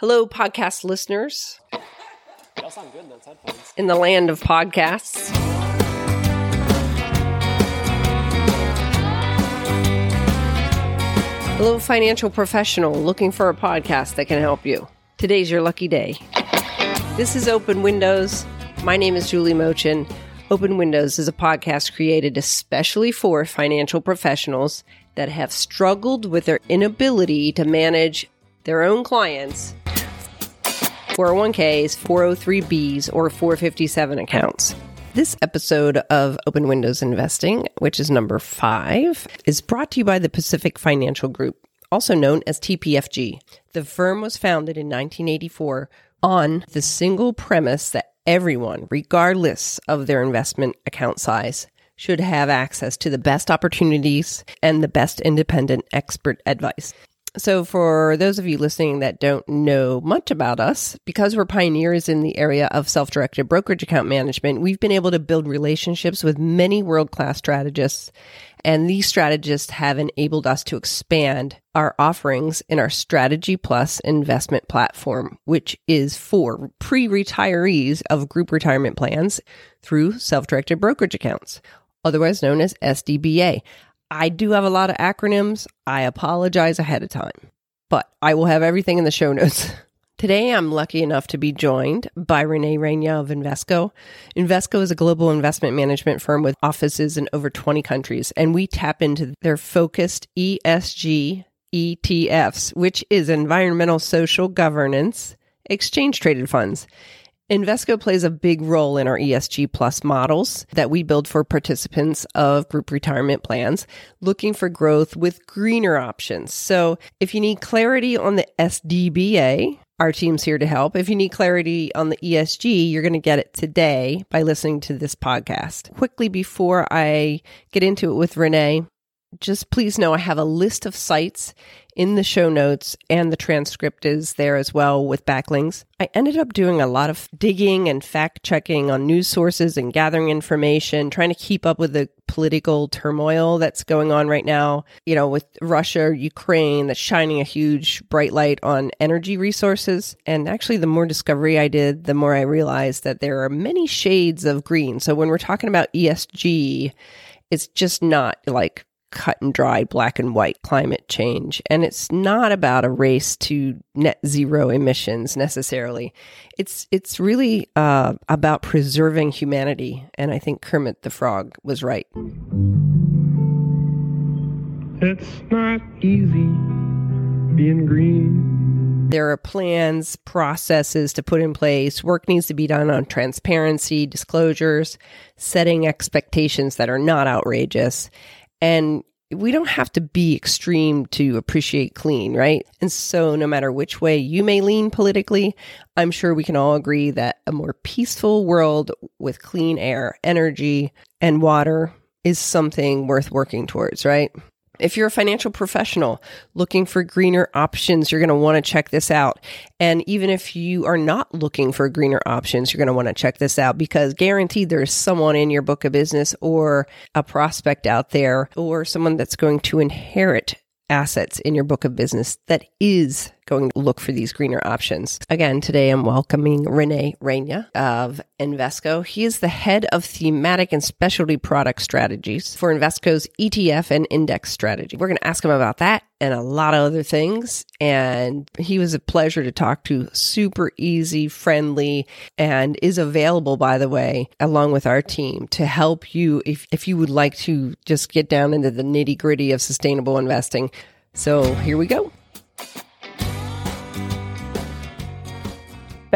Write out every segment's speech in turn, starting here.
Hello, podcast listeners. That sound good in those headphones. In the land of podcasts. Hello, financial professional looking for a podcast that can help you. Today's your lucky day. This is Open Windows. My name is Julie Mochin. Open Windows is a podcast created especially for financial professionals that have struggled with their inability to manage their own clients 401ks, 403bs, or 457 accounts. This episode of Open Windows Investing, which is number five, is brought to you by the Pacific Financial Group, also known as TPFG. The firm was founded in 1984 on the single premise that everyone, regardless of their investment account size, should have access to the best opportunities and the best independent expert advice. So, for those of you listening that don't know much about us, because we're pioneers in the area of self directed brokerage account management, we've been able to build relationships with many world class strategists. And these strategists have enabled us to expand our offerings in our Strategy Plus investment platform, which is for pre retirees of group retirement plans through self directed brokerage accounts, otherwise known as SDBA. I do have a lot of acronyms. I apologize ahead of time, but I will have everything in the show notes. Today, I'm lucky enough to be joined by Rene Reyna of Invesco. Invesco is a global investment management firm with offices in over 20 countries, and we tap into their focused ESG ETFs, which is environmental social governance exchange traded funds. Invesco plays a big role in our ESG plus models that we build for participants of group retirement plans looking for growth with greener options. So if you need clarity on the SDBA, our team's here to help. If you need clarity on the ESG, you're going to get it today by listening to this podcast. Quickly before I get into it with Rene, just please know I have a list of sites in the show notes and the transcript is there as well with backlinks. I ended up doing a lot of digging and fact checking on news sources and gathering information, trying to keep up with the political turmoil that's going on right now, you know, with Russia, Ukraine, that's shining a huge bright light on energy resources. And actually, the more discovery I did, the more I realized that there are many shades of green. So when we're talking about ESG, it's just not like cut and dried black and white climate change. And it's not about a race to net zero emissions necessarily. It's it's really uh, about preserving humanity. And I think Kermit the Frog was right. It's not easy being green. There are plans, processes to put in place. Work needs to be done on transparency, disclosures, setting expectations that are not outrageous. And we don't have to be extreme to appreciate clean, right? And so, no matter which way you may lean politically, I'm sure we can all agree that a more peaceful world with clean air, energy, and water is something worth working towards, right? If you're a financial professional looking for greener options, you're going to want to check this out. And even if you are not looking for greener options, you're going to want to check this out because guaranteed there's someone in your book of business or a prospect out there or someone that's going to inherit assets in your book of business that is going to look for these greener options. Again, today I'm welcoming Rene Reyna of Invesco. He is the head of thematic and specialty product strategies for Invesco's ETF and index strategy. We're going to ask him about that and a lot of other things. And he was a pleasure to talk to, super easy, friendly, and is available, by the way, along with our team to help you if, if you would like to just get down into the nitty gritty of sustainable investing. So here we go.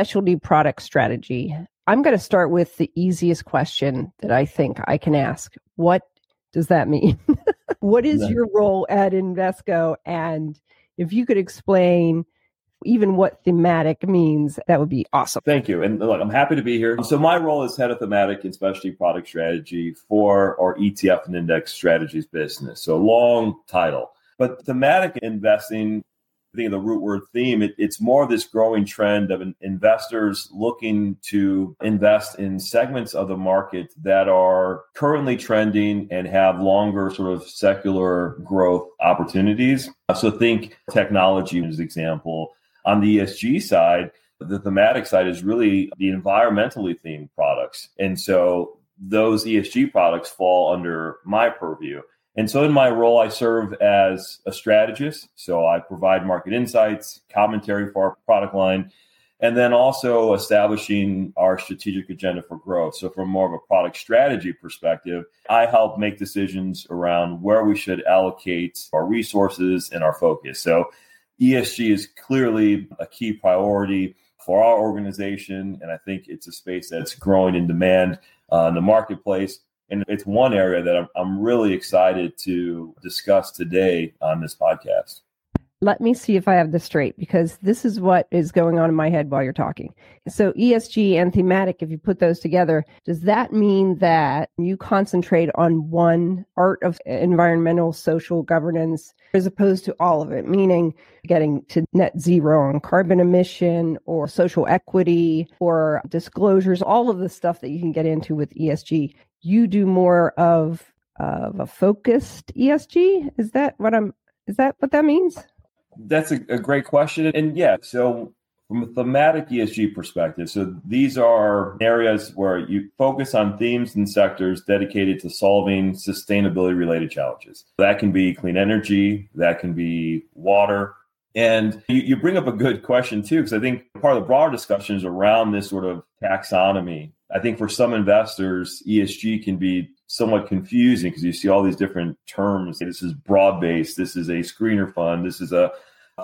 Specialty product strategy. I'm going to start with the easiest question that I think I can ask. What does that mean? what is your role at Invesco? And if you could explain even what thematic means, that would be awesome. Thank you. And look, I'm happy to be here. So my role is head of thematic and specialty product strategy for our ETF and index strategies business. So long title. But thematic investing think of the root word theme, it, it's more of this growing trend of investors looking to invest in segments of the market that are currently trending and have longer sort of secular growth opportunities. So think technology as an example. On the ESG side, the thematic side is really the environmentally themed products. And so those ESG products fall under my purview. And so in my role, I serve as a strategist. So I provide market insights, commentary for our product line, and then also establishing our strategic agenda for growth. So from more of a product strategy perspective, I help make decisions around where we should allocate our resources and our focus. So ESG is clearly a key priority for our organization. And I think it's a space that's growing in demand uh, in the marketplace. And it's one area that I'm, I'm really excited to discuss today on this podcast. Let me see if I have this straight because this is what is going on in my head while you're talking. So, ESG and thematic, if you put those together, does that mean that you concentrate on one part of environmental social governance as opposed to all of it? Meaning getting to net zero on carbon emission or social equity or disclosures, all of the stuff that you can get into with ESG. You do more of of a focused ESG. Is that what I'm? Is that what that means? That's a, a great question. And yeah, so from a thematic ESG perspective, so these are areas where you focus on themes and sectors dedicated to solving sustainability related challenges. That can be clean energy, that can be water. And you, you bring up a good question too, because I think part of the broader discussion is around this sort of taxonomy. I think for some investors, ESG can be somewhat confusing because you see all these different terms. This is broad based. This is a screener fund. This is a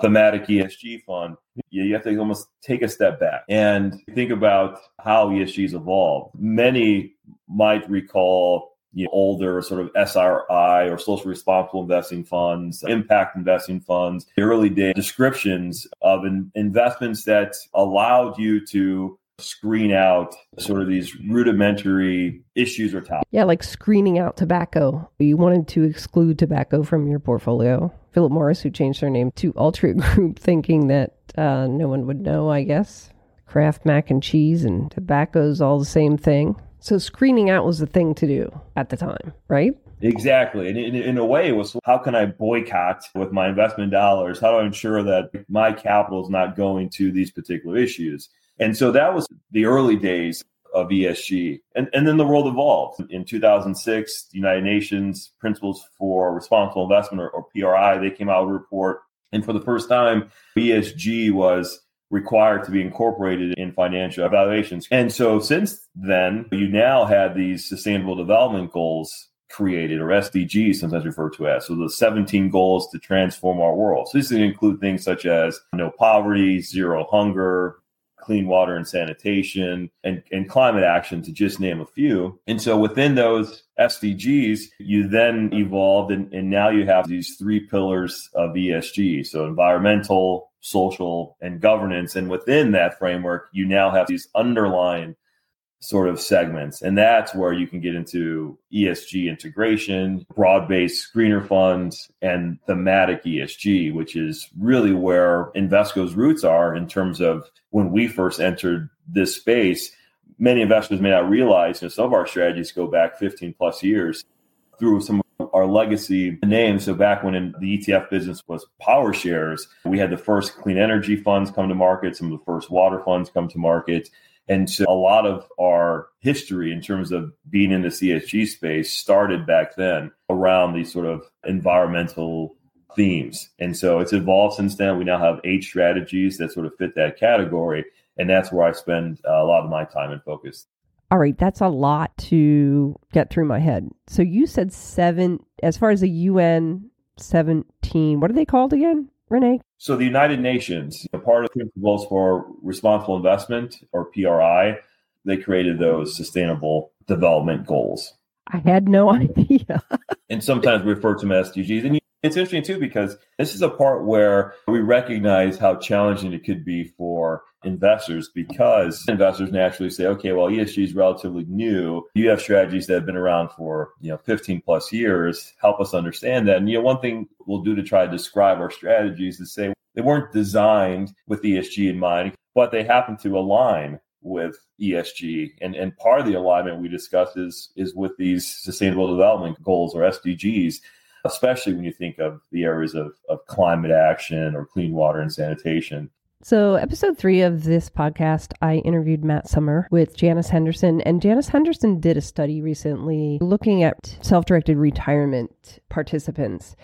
thematic ESG fund. You have to almost take a step back and think about how ESG's evolved. Many might recall you know, older sort of SRI or social responsible investing funds, impact investing funds, the early day descriptions of in- investments that allowed you to screen out sort of these rudimentary issues or topics. Yeah, like screening out tobacco. You wanted to exclude tobacco from your portfolio. Philip Morris, who changed their name to Altria Group, thinking that uh, no one would know, I guess. Kraft mac and cheese and tobacco's all the same thing. So screening out was the thing to do at the time, right? Exactly. And in, in, a way, it was how can I boycott with my investment dollars? How do I ensure that my capital is not going to these particular issues? And so that was the early days of ESG. And, and then the world evolved. In 2006, the United Nations Principles for Responsible Investment, or, or PRI, they came out with a report. And for the first time, ESG was required to be incorporated in financial evaluations. And so since then, you now have these sustainable development goals created or SDGs, sometimes referred to as. So the 17 goals to transform our world. So this include things such as no poverty, zero hunger, clean water and sanitation and, and climate action, to just name a few. And so within those SDGs, you then evolved and, and now you have these three pillars of ESG. So environmental, social, and governance. And within that framework, you now have these underlying sort of segments. And that's where you can get into ESG integration, broad based screener funds, and thematic ESG, which is really where Invesco's roots are in terms of when we first entered this space. Many investors may not realize you know, some of our strategies go back 15 plus years through some of our legacy names. So back when the ETF business was PowerShares, we had the first clean energy funds come to market, some of the first water funds come to market. And so a lot of our history in terms of being in the ESG space started back then around these sort of environmental themes. And so it's evolved since then. We now have eight strategies that sort of fit that category. And that's where I spend uh, a lot of my time and focus. All right, that's a lot to get through my head. So you said seven, as far as the UN 17, what are they called again? Rene? So the United Nations, part of the principles for responsible investment or PRI, they created those sustainable development goals. I had no idea. and sometimes we refer to them as SDGs. And it's interesting too because this is a part where we recognize how challenging it could be for investors because investors naturally say, okay, well, ESG is relatively new. You have strategies that have been around for, you know, 15 plus years. Help us understand that. And, you know, one thing we'll do to try to describe our strategies is say they weren't designed with ESG in mind, but they happen to align with ESG. And, and part of the alignment we discuss is, is with these sustainable development goals or SDGs especially when you think of the areas of, of climate action or clean water and sanitation. So, episode three of this podcast, I interviewed Matt Sommer with Janus Henderson. And Janus Henderson did a study recently looking at self directed retirement participants.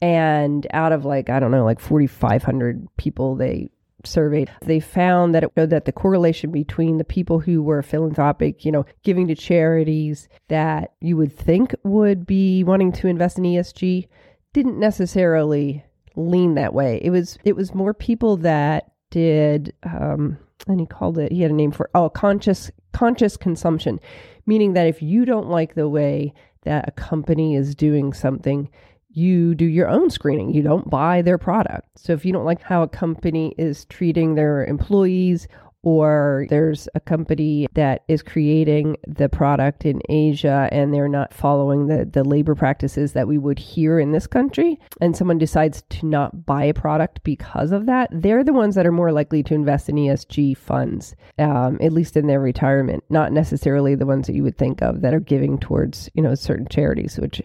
And out of like, I don't know, like 4,500 people they surveyed, they found that it showed that the correlation between the people who were philanthropic, you know, giving to charities that you would think would be wanting to invest in ESG didn't necessarily lean that way. It was it was more people that did um and he called it he had a name for oh conscious conscious consumption meaning that if you don't like the way that a company is doing something you do your own screening. You don't buy their product. So if you don't like how a company is treating their employees or there's a company that is creating the product in Asia and they're not following the, the labor practices that we would here in this country, and someone decides to not buy a product because of that, they're the ones that are more likely to invest in ESG funds, um, at least in their retirement, not necessarily the ones that you would think of that are giving towards, you know, certain charities, which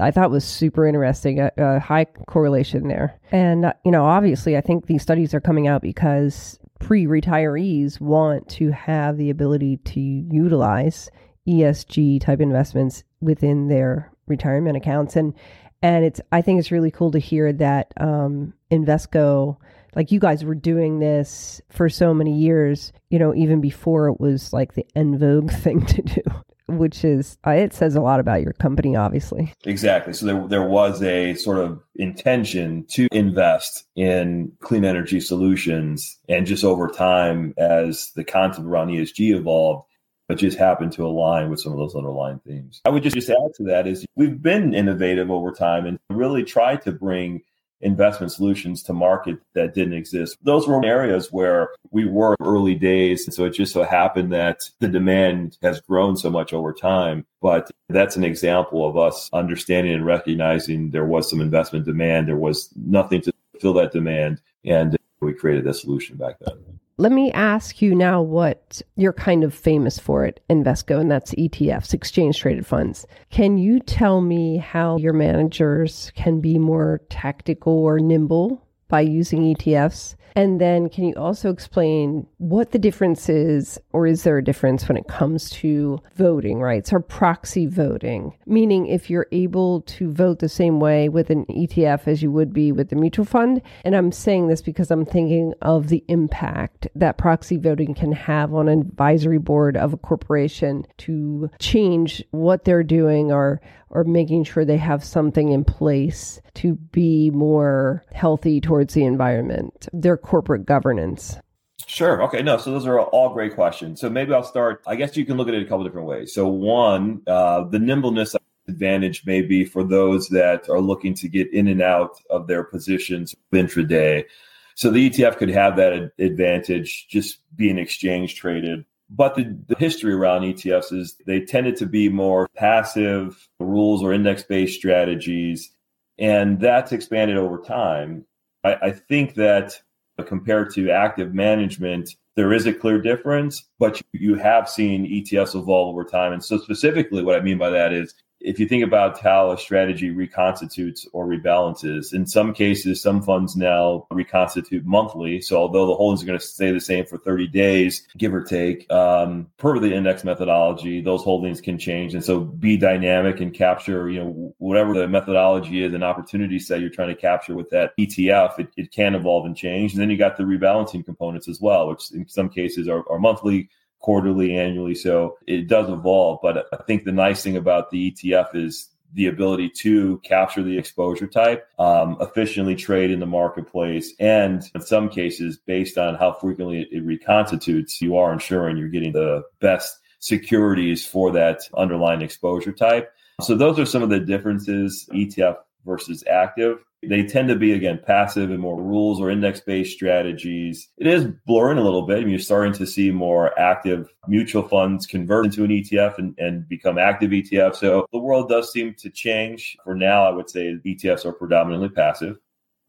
I thought was super interesting, a, a high correlation there. And, uh, you know, obviously, I think these studies are coming out because pre retirees want to have the ability to utilize ESG type investments within their retirement accounts. And and it's I think it's really cool to hear that um, Invesco, like you guys were doing this for so many years, you know, even before it was like the en vogue thing to do which is uh, it says a lot about your company obviously. Exactly. So there, there was a sort of intention to invest in clean energy solutions and just over time as the concept around esg evolved but just happened to align with some of those underlying themes. I would just, just add to that is we've been innovative over time and really tried to bring investment solutions to market that didn't exist. Those were areas where we were early days. And so it just so happened that the demand has grown so much over time. But that's an example of us understanding and recognizing there was some investment demand. There was nothing to fill that demand. And we created that solution back then. Let me ask you now what you're kind of famous for at Invesco, and that's ETFs, exchange traded funds. Can you tell me how your managers can be more tactical or nimble by using ETFs? And then can you also explain what the difference is, or is there a difference when it comes to voting rights or proxy voting? Meaning, if you're able to vote the same way with an ETF as you would be with the mutual fund. And I'm saying this because I'm thinking of the impact that proxy voting can have on an advisory board of a corporation to change what they're doing or or making sure they have something in place to be more healthy towards the environment. Their corporate governance? Sure. Okay. No. So those are all great questions. So maybe I'll start. I guess you can look at it a couple different ways. So one, uh, the nimbleness advantage may be for those that are looking to get in and out of their positions intraday. So the ETF could have that advantage just being exchange traded. But the, the history around ETFs is they tended to be more passive rules or index based strategies. And that's expanded over time. I, I think that compared to active management, there is a clear difference, but you have seen ETFs evolve over time. And so, specifically, what I mean by that is if you think about how a strategy reconstitutes or rebalances, in some cases, some funds now reconstitute monthly. So although the holdings are going to stay the same for 30 days, give or take, um, per the index methodology, those holdings can change. And so be dynamic and capture, you know, whatever the methodology is and opportunity set you're trying to capture with that ETF, it, it can evolve and change. And then you got the rebalancing components as well, which in some cases are, are monthly quarterly, annually. So it does evolve. But I think the nice thing about the ETF is the ability to capture the exposure type, um, efficiently trade in the marketplace, and in some cases, based on how frequently it, it reconstitutes, you are ensuring you're getting the best securities for that underlying exposure type. So those are some of the differences ETF versus active. They tend to be, again, passive and more rules or index based strategies. It is blurring a little bit. I mean, you're starting to see more active mutual funds convert into an ETF and, and become active ETF. So the world does seem to change. For now, I would say ETFs are predominantly passive.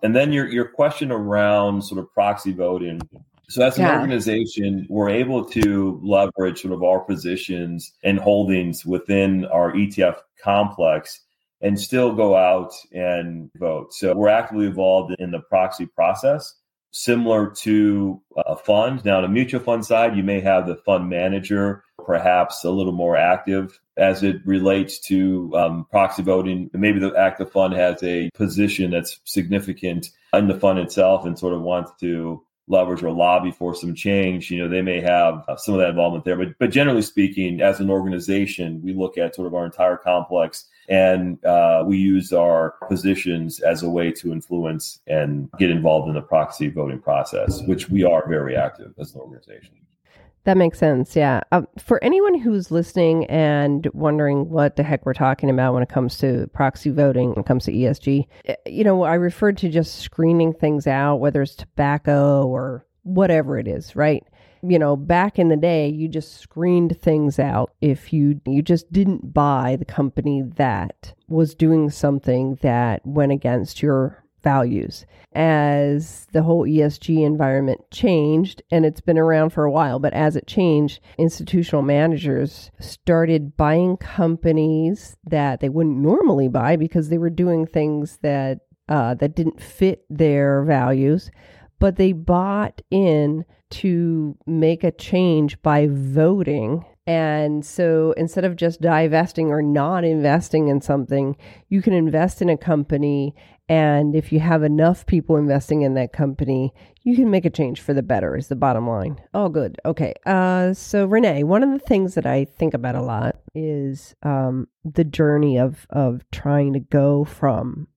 And then your, your question around sort of proxy voting. So as an yeah. organization, we're able to leverage sort of our positions and holdings within our ETF complex and still go out and vote. So we're actively involved in the proxy process. similar to a fund. Now, on a mutual fund side, you may have the fund manager perhaps a little more active as it relates to um, proxy voting. Maybe the active fund has a position that's significant in the fund itself and sort of wants to leverage or lobby for some change, you know, they may have uh, some of that involvement there. But but generally speaking, as an organization, we look at sort of our entire complex and uh, we use our positions as a way to influence and get involved in the proxy voting process, which we are very active as an organization. That makes sense. Yeah. Um, for anyone who's listening and wondering what the heck we're talking about when it comes to proxy voting, when it comes to ESG, eh, you know, I referred to just screening things out, whether it's tobacco or whatever it is, right? You know, back in the day, you just screened things out if you you just didn't buy the company that was doing something that went against your values. As the whole ESG environment changed, and it's been around for a while, but as it changed, institutional managers started buying companies that they wouldn't normally buy because they were doing things that uh, that didn't fit their values, but they bought in to make a change by voting and so instead of just divesting or not investing in something, you can invest in a company. And if you have enough people investing in that company, you can make a change for the better, is the bottom line. Oh, good. Okay. Uh, so, Rene, one of the things that I think about a lot is um, the journey of, of trying to go from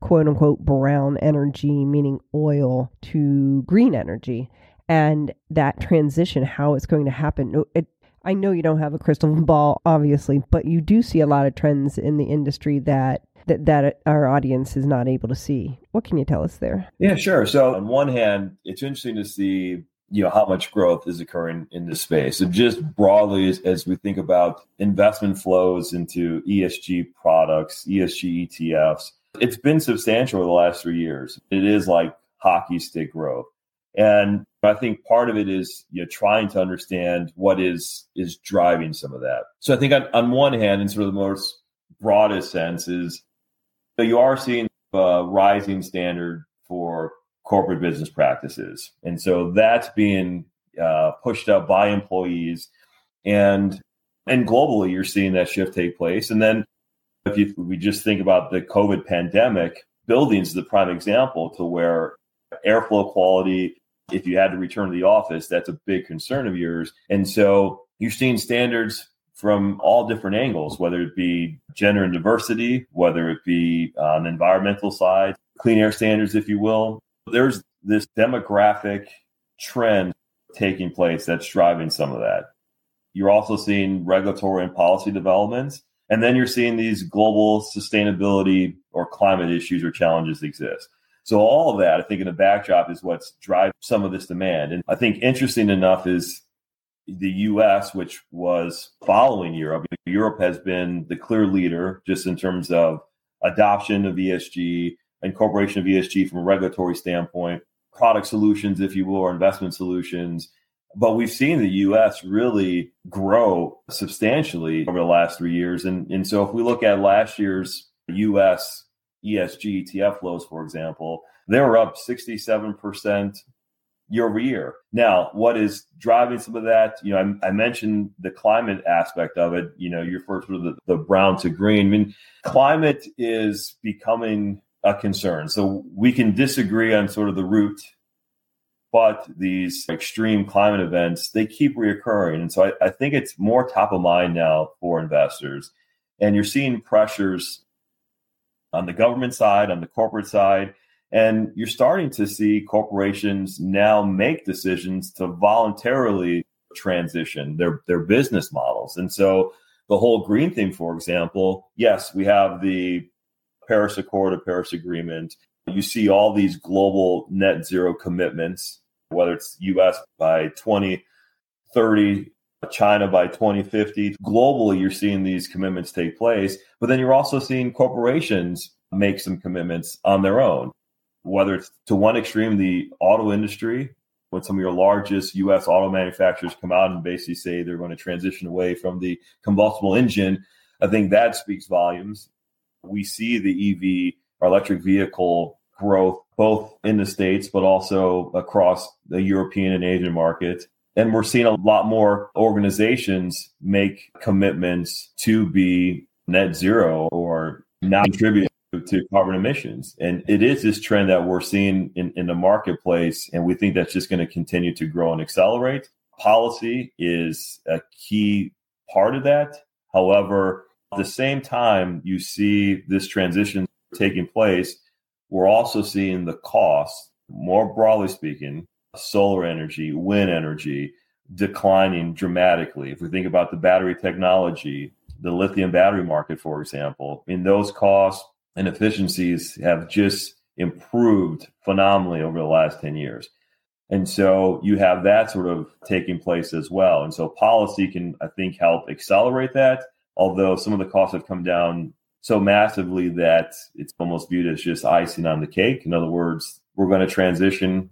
quote unquote brown energy, meaning oil, to green energy and that transition, how it's going to happen. It, I know you don't have a crystal ball, obviously, but you do see a lot of trends in the industry that that, that our audience is not able to see. What can you tell us there? Yeah, sure. So on one hand, it's interesting to see you know how much growth is occurring in this space. So just broadly, as, as we think about investment flows into ESG products, ESG ETFs, it's been substantial over the last three years. It is like hockey stick growth. And I think part of it is you know trying to understand what is is driving some of that. So I think on, on one hand, in sort of the most broadest sense, is that you are seeing a rising standard for corporate business practices, and so that's being uh, pushed up by employees, and and globally you're seeing that shift take place. And then if you, we just think about the COVID pandemic, buildings is the prime example to where airflow quality if you had to return to the office, that's a big concern of yours. And so you're seeing standards from all different angles, whether it be gender and diversity, whether it be on the environmental side, clean air standards, if you will. There's this demographic trend taking place that's driving some of that. You're also seeing regulatory and policy developments. And then you're seeing these global sustainability or climate issues or challenges exist. So all of that, I think, in the backdrop is what's driving some of this demand. And I think interesting enough is the U.S., which was following Europe. Europe has been the clear leader just in terms of adoption of ESG, incorporation of ESG from a regulatory standpoint, product solutions, if you will, or investment solutions. But we've seen the US really grow substantially over the last three years. And, and so if we look at last year's US ESG ETF flows, for example, they were up 67% year over year. Now, what is driving some of that? You know, I, I mentioned the climate aspect of it. You know, first sort of the, the brown to green. I mean, climate is becoming a concern. So we can disagree on sort of the root, but these extreme climate events, they keep reoccurring. And so I, I think it's more top of mind now for investors. And you're seeing pressures on the government side, on the corporate side. And you're starting to see corporations now make decisions to voluntarily transition their, their business models. And so the whole green thing, for example, yes, we have the Paris Accord or Paris Agreement. You see all these global net zero commitments, whether it's US by 2030, China by 2050. Globally, you're seeing these commitments take place, but then you're also seeing corporations make some commitments on their own, whether it's to one extreme, the auto industry, when some of your largest US auto manufacturers come out and basically say they're going to transition away from the combustible engine. I think that speaks volumes. We see the EV or electric vehicle growth both in the States, but also across the European and Asian market. And we're seeing a lot more organizations make commitments to be net zero or not contribute to carbon emissions. And it is this trend that we're seeing in, in the marketplace. And we think that's just going to continue to grow and accelerate. Policy is a key part of that. However, at the same time, you see this transition taking place, we're also seeing the cost, more broadly speaking, solar energy, wind energy declining dramatically. If we think about the battery technology, the lithium battery market, for example, in those costs and efficiencies have just improved phenomenally over the last 10 years. And so you have that sort of taking place as well. And so policy can, I think, help accelerate that, although some of the costs have come down so massively that it's almost viewed as just icing on the cake. In other words, we're going to transition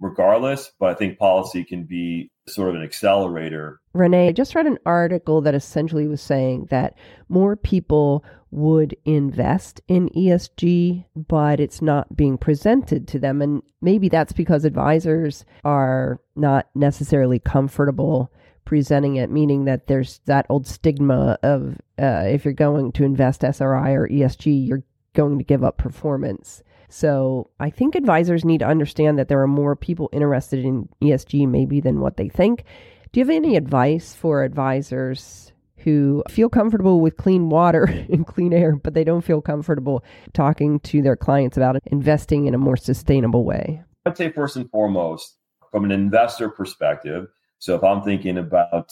regardless, but I think policy can be sort of an accelerator. Rene, I just read an article that essentially was saying that more people would invest in ESG, but it's not being presented to them. And maybe that's because advisors are not necessarily comfortable presenting it, meaning that there's that old stigma of uh, if you're going to invest SRI or ESG, you're going to give up performance. So I think advisors need to understand that there are more people interested in ESG maybe than what they think. Do you have any advice for advisors who feel comfortable with clean water and clean air, but they don't feel comfortable talking to their clients about investing in a more sustainable way? I'd say first and foremost, from an investor perspective, so if I'm thinking about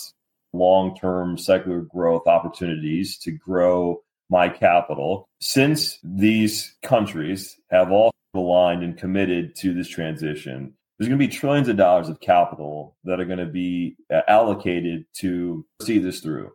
long term secular growth opportunities to grow my capital, since these countries have all aligned and committed to this transition, there's going to be trillions of dollars of capital that are going to be uh, allocated to see this through.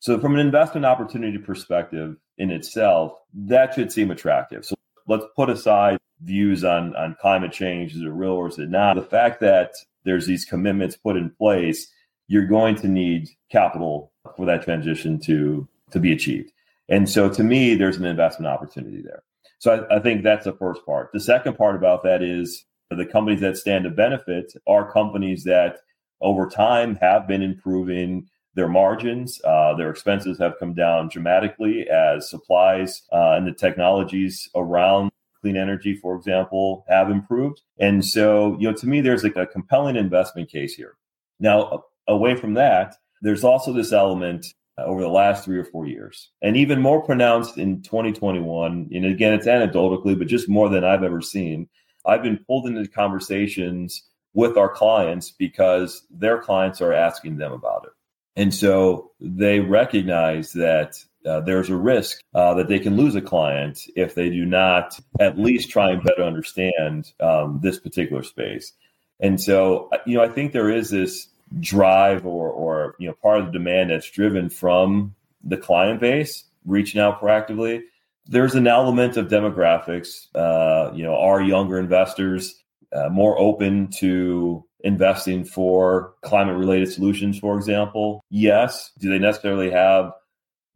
So, from an investment opportunity perspective in itself, that should seem attractive. So, let's put aside views on, on climate change is it real or is it not? The fact that there's these commitments put in place, you're going to need capital for that transition to, to be achieved. And so, to me, there's an investment opportunity there. So, I, I think that's the first part. The second part about that is the companies that stand to benefit are companies that over time have been improving their margins. Uh, their expenses have come down dramatically as supplies uh, and the technologies around clean energy, for example, have improved. And so, you know, to me, there's like a compelling investment case here. Now, away from that, there's also this element over the last three or four years, and even more pronounced in 2021. And again, it's anecdotally, but just more than I've ever seen. I've been pulled into conversations with our clients because their clients are asking them about it. And so they recognize that uh, there's a risk uh, that they can lose a client if they do not at least try and better understand um, this particular space. And so, you know, I think there is this drive or, or, you know, part of the demand that's driven from the client base reaching out proactively. There's an element of demographics. Uh, you know, are younger investors uh, more open to investing for climate related solutions, for example? Yes. Do they necessarily have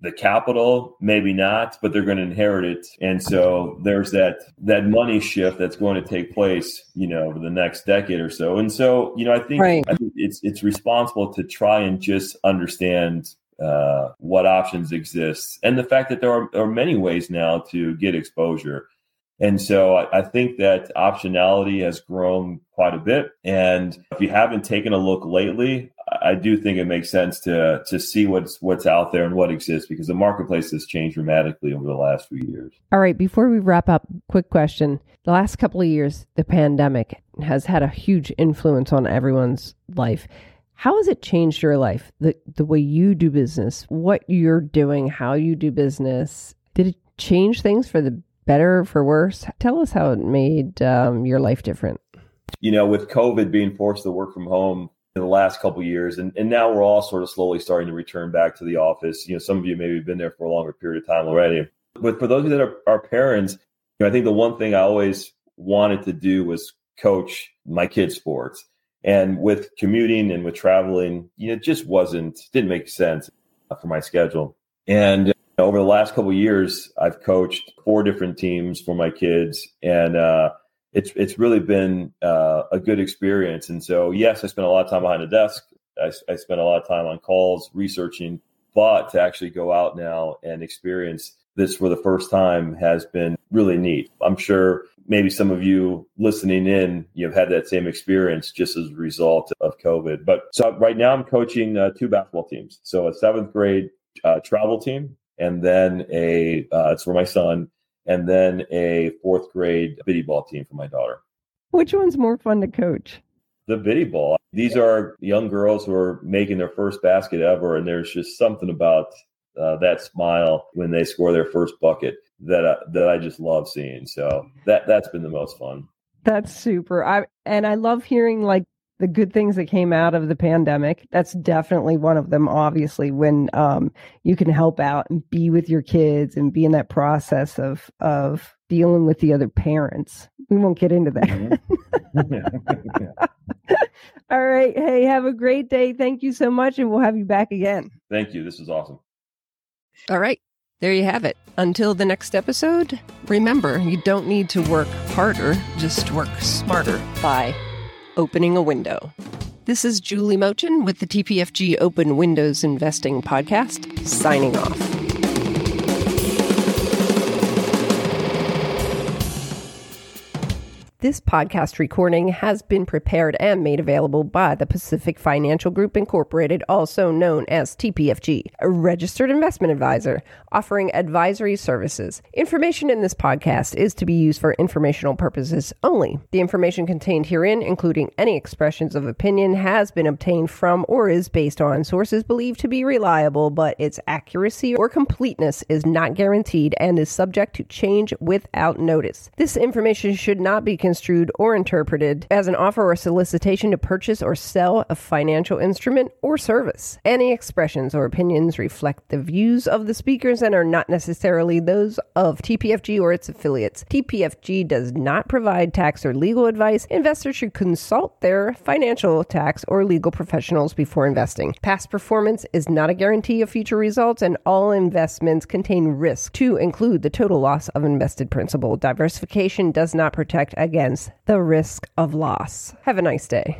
the capital? Maybe not, but they're going to inherit it. And so there's that that money shift that's going to take place, you know, over the next decade or so. And so, you know, I think, right. I think it's it's responsible to try and just understand uh, what options exist and the fact that there are, are many ways now to get exposure. And so I, I, think that optionality has grown quite a bit. And if you haven't taken a look lately, I do think it makes sense to to see what's what's out there and what exists because the marketplace has changed dramatically over the last few years. All right, before we wrap up, quick question. The last couple of years, the pandemic has had a huge influence on everyone's life. How has it changed your life? The the way you do business, what you're doing, how you do business? Did it change things for the better or for worse? Tell us how it made um, your life different. You know, with COVID being forced to work from home in the last couple years, and, and now we're all sort of slowly starting to return back to the office. You know, some of you maybe been there for a longer period of time already. But for those of you that are, are parents, you know, I think the one thing I always wanted to do was coach my kids' sports. And with commuting and with traveling, you know, it just wasn't, didn't make sense for my schedule. And over the last couple years, I've coached four different teams for my kids, and uh, it's it's really been uh, a good experience. And so, yes, I spent a lot of time behind the desk. I, I spent a lot of time on calls researching, but to actually go out now and experience this for the first time has been really neat. I'm sure maybe some of you listening in, you've had that same experience just as a result of COVID. But so right now I'm coaching uh, two basketball teams. So a seventh grade uh, travel team, and then a, uh, it's for my son, and then a fourth grade biddy ball team for my daughter. Which one's more fun to coach? The biddy ball. These are young girls who are making their first basket ever, and there's just something about uh, that smile when they score their first bucket that I, that I just love seeing. So that that's been the most fun. That's super. I and I love hearing like the good things that came out of the pandemic. That's definitely one of them. Obviously, when um, you can help out and be with your kids and be in that process of of dealing with the other parents. We won't get into that. Mm-hmm. All right. Hey, have a great day. Thank you so much, and we'll have you back again. Thank you. This is awesome. All right. There you have it. Until the next episode, remember you don't need to work harder, just work smarter by opening a window. This is Julie Mochin with the TPFG Open Windows Investing Podcast, signing off. This podcast recording has been prepared and made available by the Pacific Financial Group Incorporated, also known as TPFG, a registered investment advisor offering advisory services. Information in this podcast is to be used for informational purposes only. The information contained herein, including any expressions of opinion, has been obtained from or is based on sources believed to be reliable, but its accuracy or completeness is not guaranteed and is subject to change without notice. This information should not be construed or interpreted as an offer or solicitation to purchase or sell a financial instrument or service. Any expressions or opinions reflect the views of the speakers and are not necessarily those of TPFG or its affiliates. TPFG does not provide tax or legal advice. Investors should consult their financial, tax, or legal professionals before investing. Past performance is not a guarantee of future results, and all investments contain risk to include the total loss of invested principal. Diversification does not protect against against the risk of loss. Have a nice day.